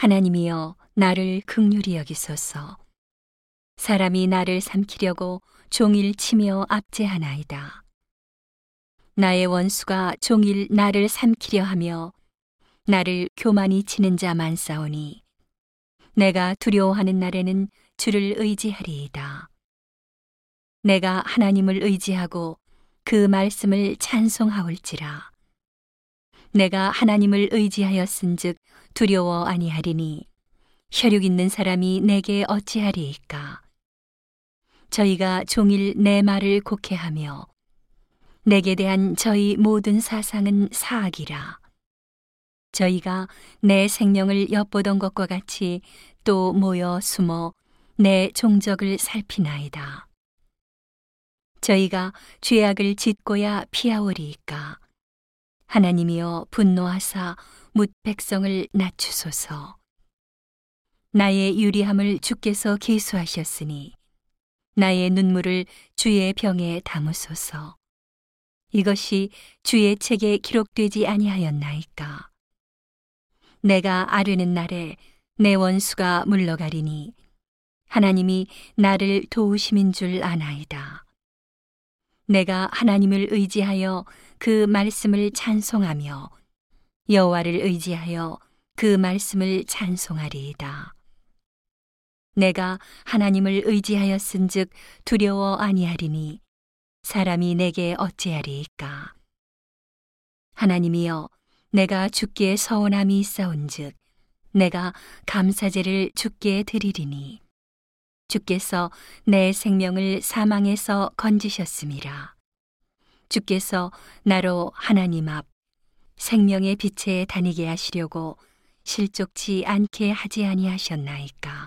하나님이여 나를 극률히 여기소서. 사람이 나를 삼키려고 종일 치며 압제하나이다. 나의 원수가 종일 나를 삼키려 하며 나를 교만히 치는 자 많사오니 내가 두려워하는 날에는 주를 의지하리이다. 내가 하나님을 의지하고 그 말씀을 찬송하올지라. 내가 하나님을 의지하였은즉 두려워 아니하리니 혈육 있는 사람이 내게 어찌하리이까. 저희가 종일 내 말을 곡해하며 내게 대한 저희 모든 사상은 사악이라. 저희가 내 생명을 엿보던 것과 같이 또 모여 숨어 내 종적을 살피나이다. 저희가 죄악을 짓고야 피하오리이까. 하나님이여 분노하사 묻 백성을 낮추소서. 나의 유리함을 주께서 계수하셨으니 나의 눈물을 주의 병에 담으소서. 이것이 주의 책에 기록되지 아니하였나이까. 내가 아르는 날에 내 원수가 물러가리니 하나님이 나를 도우심인 줄 아나이다. 내가 하나님을 의지하여 그 말씀을 찬송하며 여호와를 의지하여 그 말씀을 찬송하리이다. 내가 하나님을 의지하였은즉 두려워 아니하리니 사람이 내게 어찌하리이까. 하나님이여 내가 주께 서원함이 있사온즉 내가 감사제를 주께 드리리니 주께서 내 생명을 사망에서 건지셨음이라 주께서 나로 하나님 앞 생명의 빛에 다니게 하시려고 실족치 않게 하지 아니하셨나이까